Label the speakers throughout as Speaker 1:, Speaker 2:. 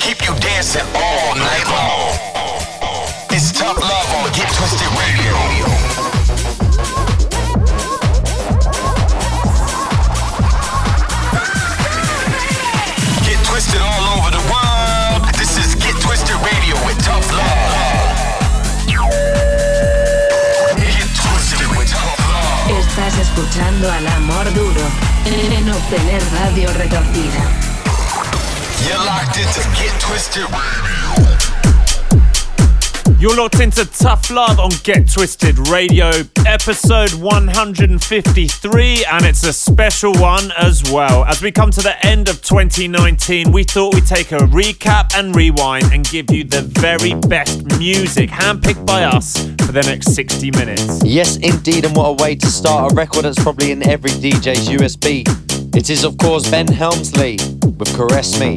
Speaker 1: keep you dancing all night long. It's tough love on Get Twisted Radio. Get twisted all over the world. This is Get Twisted Radio with Tough Love. Get twisted with Tough Love.
Speaker 2: Estás escuchando al amor duro en obtener radio retorcida.
Speaker 1: You're locked into Get Twisted Radio.
Speaker 3: You're locked into Tough Love on Get Twisted Radio, episode 153, and it's a special one as well. As we come to the end of 2019, we thought we'd take a recap and rewind and give you the very best music handpicked by us for the next 60 minutes.
Speaker 4: Yes, indeed, and what a way to start a record that's probably in every DJ's USB. It is, of course, Ben Hemsley with Caress Me.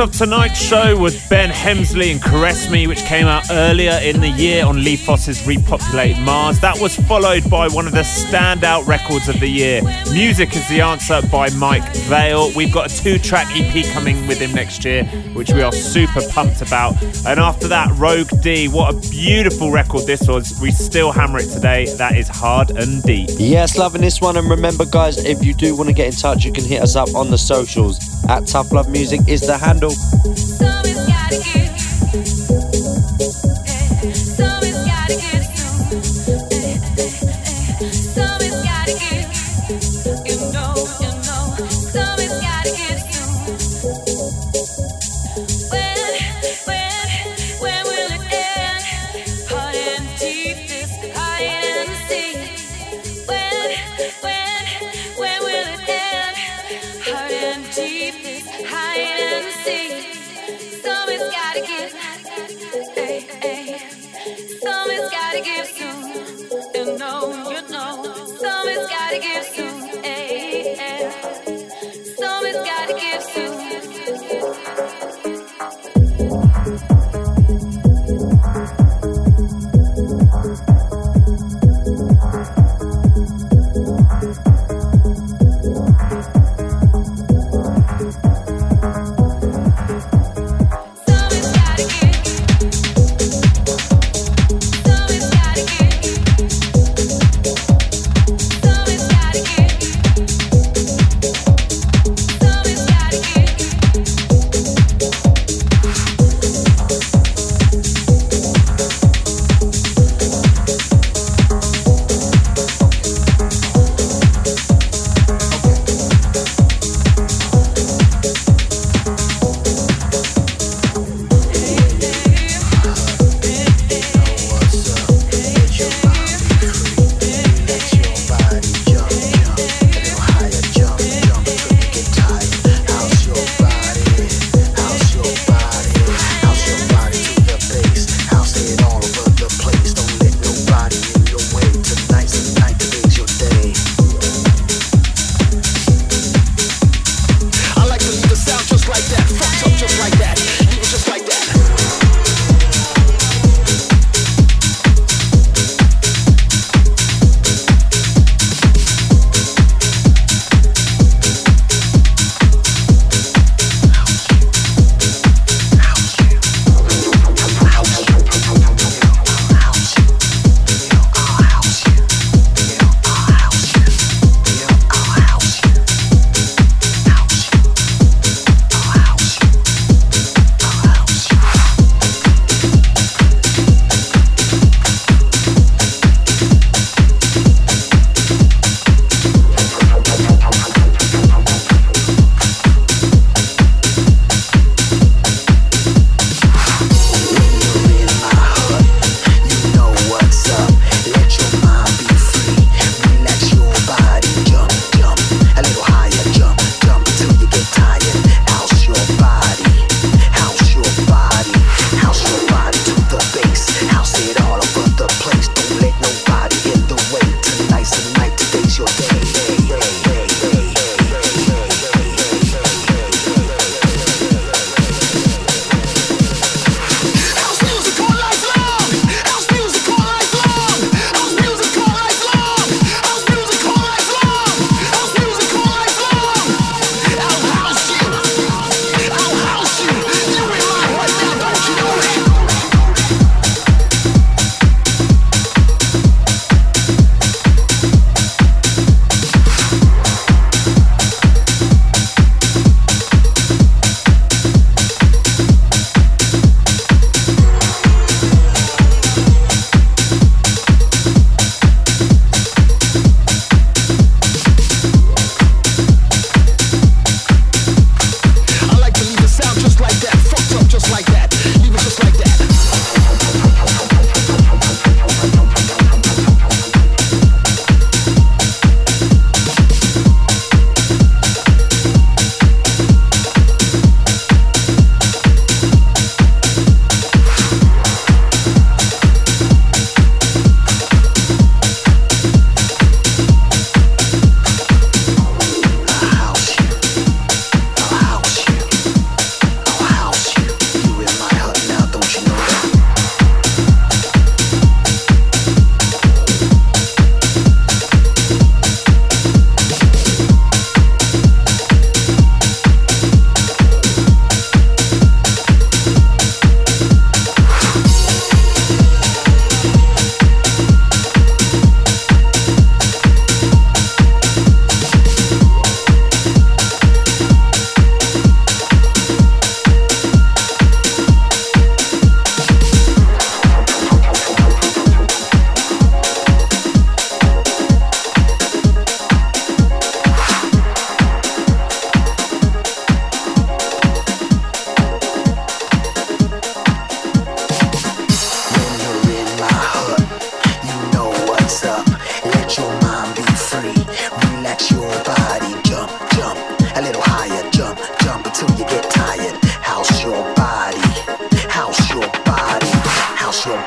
Speaker 3: Off tonight's show with Ben Hemsley and Caress Me, which came out earlier in the year on Lee Foss's Repopulate Mars. That was followed by one of the standout records of the year, Music is the Answer by Mike Vale. We've got a two track EP coming with him next year, which we are super pumped about. And after that, Rogue D, what a beautiful record this was. We still hammer it today. That is hard and deep.
Speaker 4: Yes, loving this one. And remember, guys, if you do want to get in touch, you can hit us up on the socials. At Tough Love Music is the handle.
Speaker 5: Something's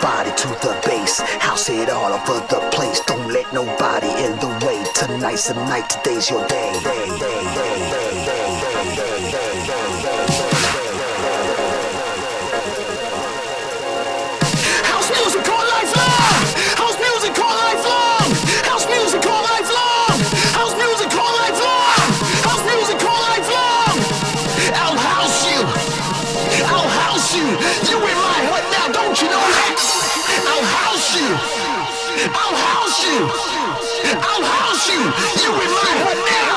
Speaker 6: body to the bass. House it all over the place. Don't let nobody in the way. Tonight's the night, today's your day. day, day, day you. I'll house you. You in my hood now.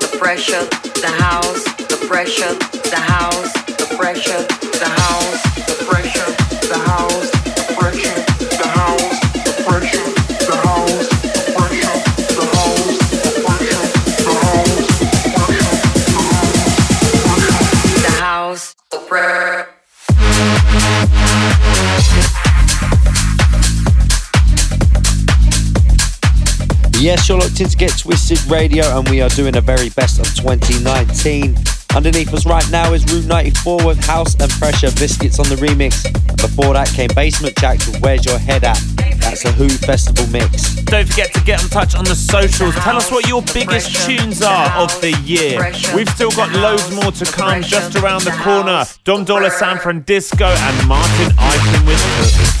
Speaker 7: the house, the pressure, the house, the pressure, the house, the pressure, the house, the pressure, the house, the pressure, the house, the pressure, the house, the pressure, the house, the pressure, the house, the house, the pressure.
Speaker 4: Yes, you're locked in to Get Twisted Radio, and we are doing a very best of 2019. Underneath us right now is Route 94 with House and Pressure Biscits on the remix. And before that came Basement Jaxx with Where's Your Head At? That's a Who Festival mix.
Speaker 3: Don't forget to get in touch on the socials. Tell us what your biggest tunes are of the year. We've still got loads more to come just around the corner. Dom Dolla San Francisco and Martin Ikin with Hook.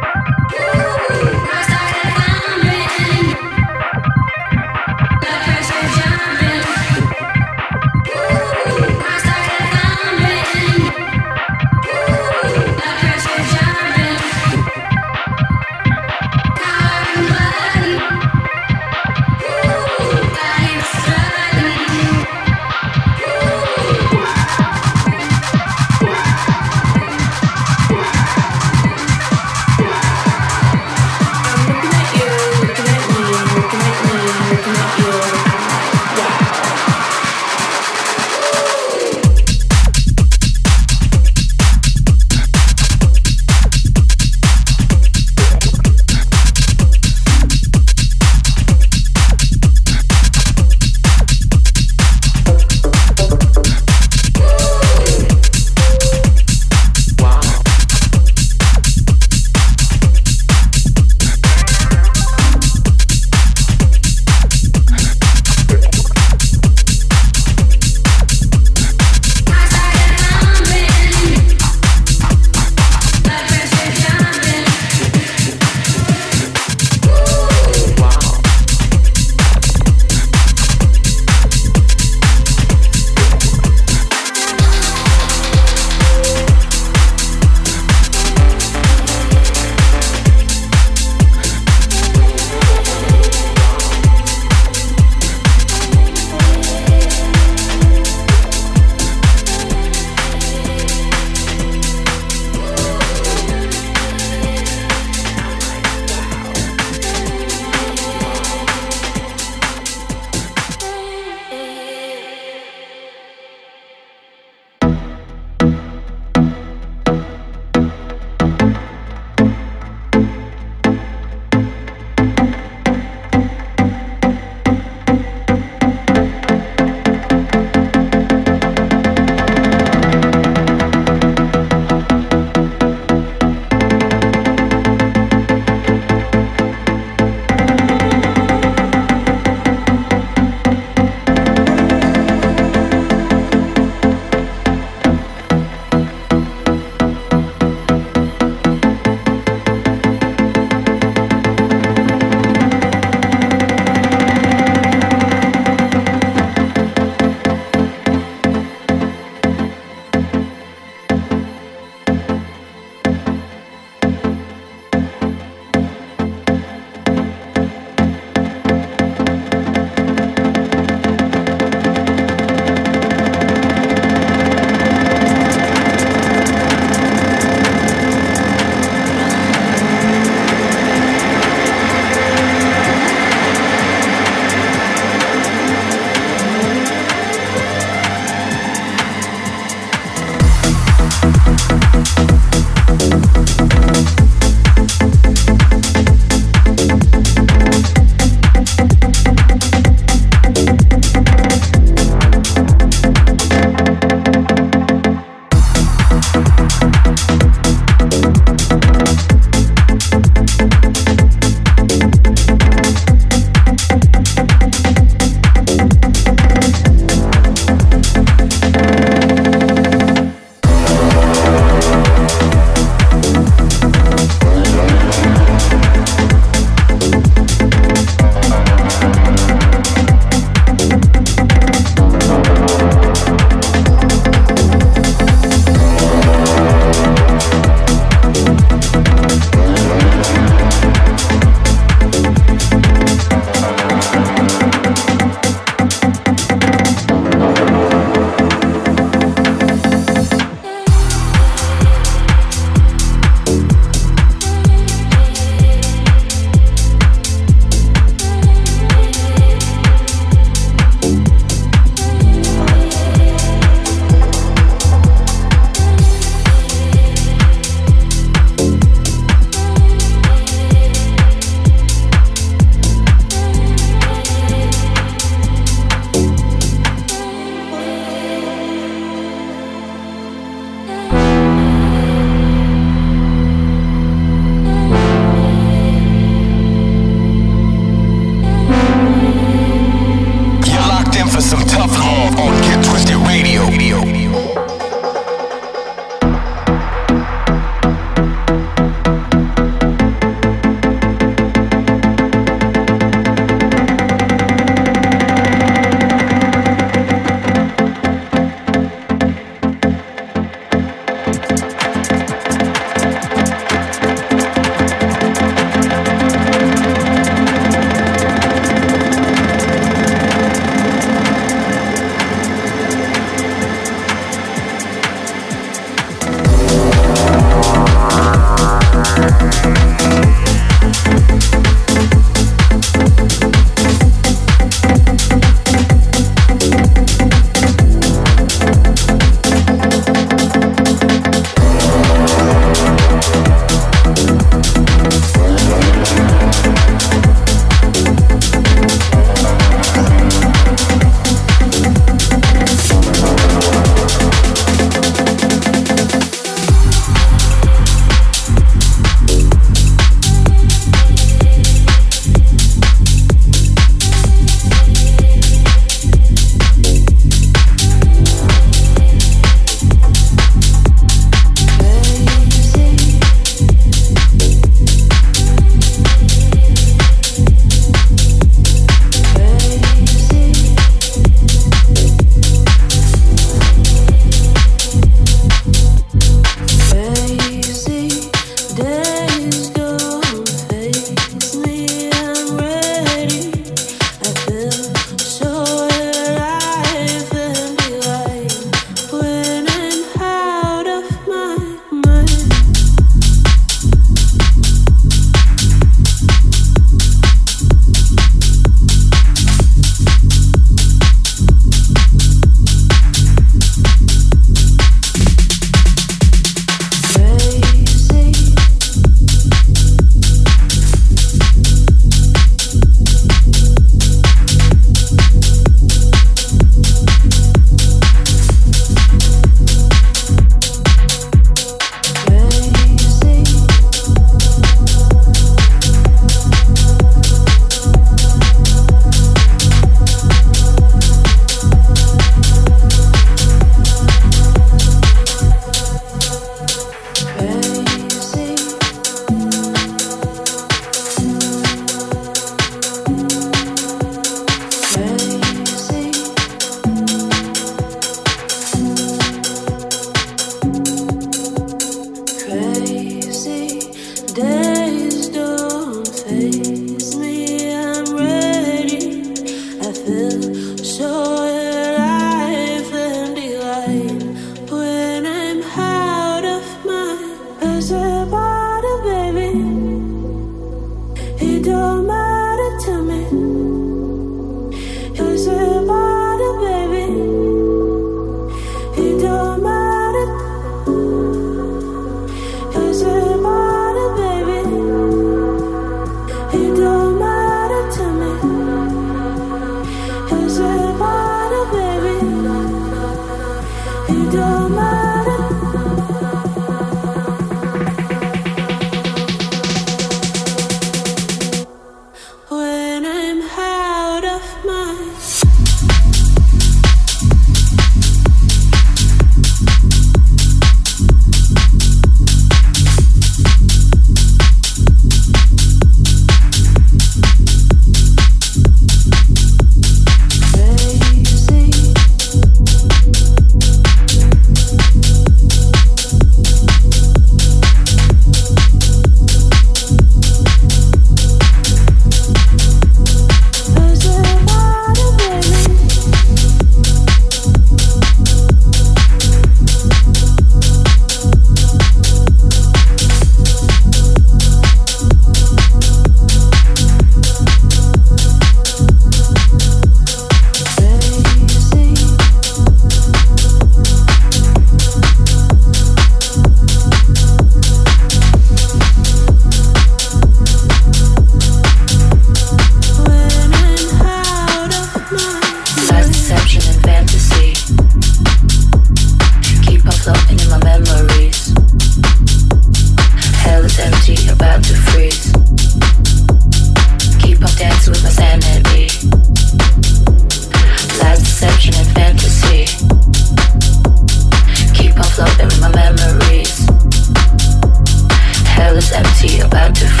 Speaker 6: about to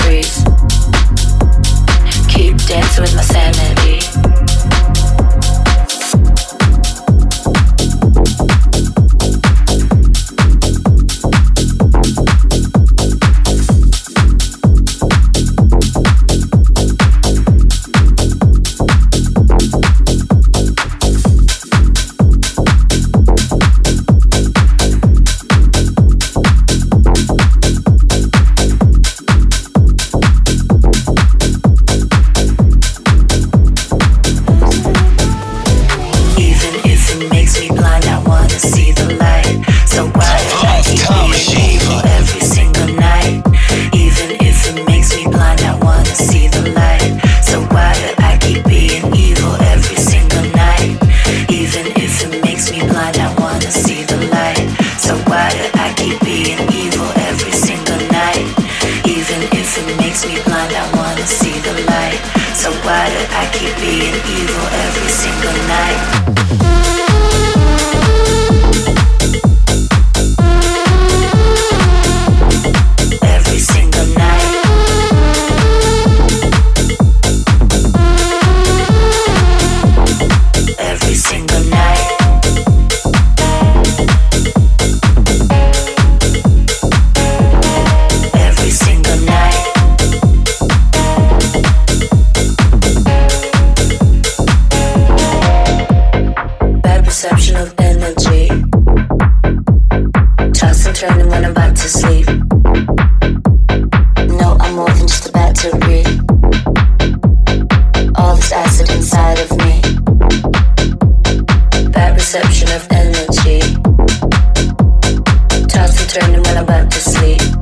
Speaker 6: of energy. Toss and turn when I'm
Speaker 8: about to sleep.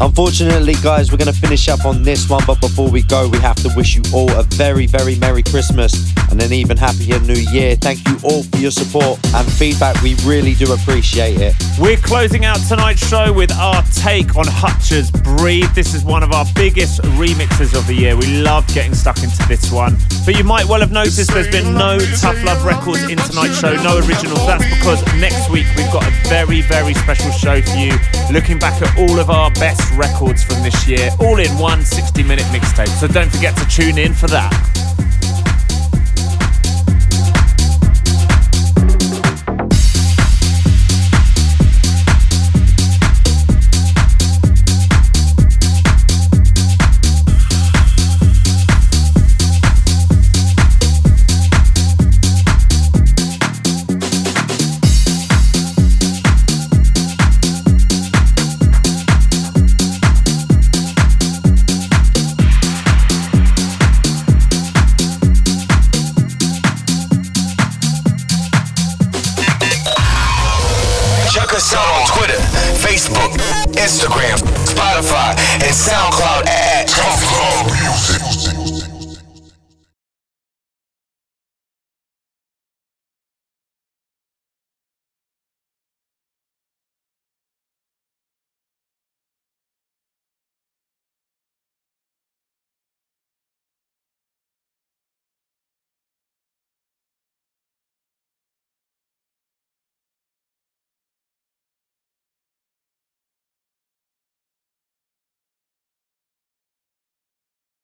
Speaker 4: Unfortunately, guys, we're going to finish up on this one, but before we go, we have to wish you all a very, very Merry Christmas and an even happier New Year. Thank you all for your support and feedback. We really do appreciate it.
Speaker 3: We're closing out tonight's show with our take on Hutcher's Breathe. This is one of our biggest remixes of the year. We love getting stuck into this one. But you might well have noticed there's been no Tough Love records in tonight's show, no originals. That's because next week we've got a very, very special show for you, looking back at all of our best records from this year, all in one 60 minute mixtape. So don't forget to tune in for that.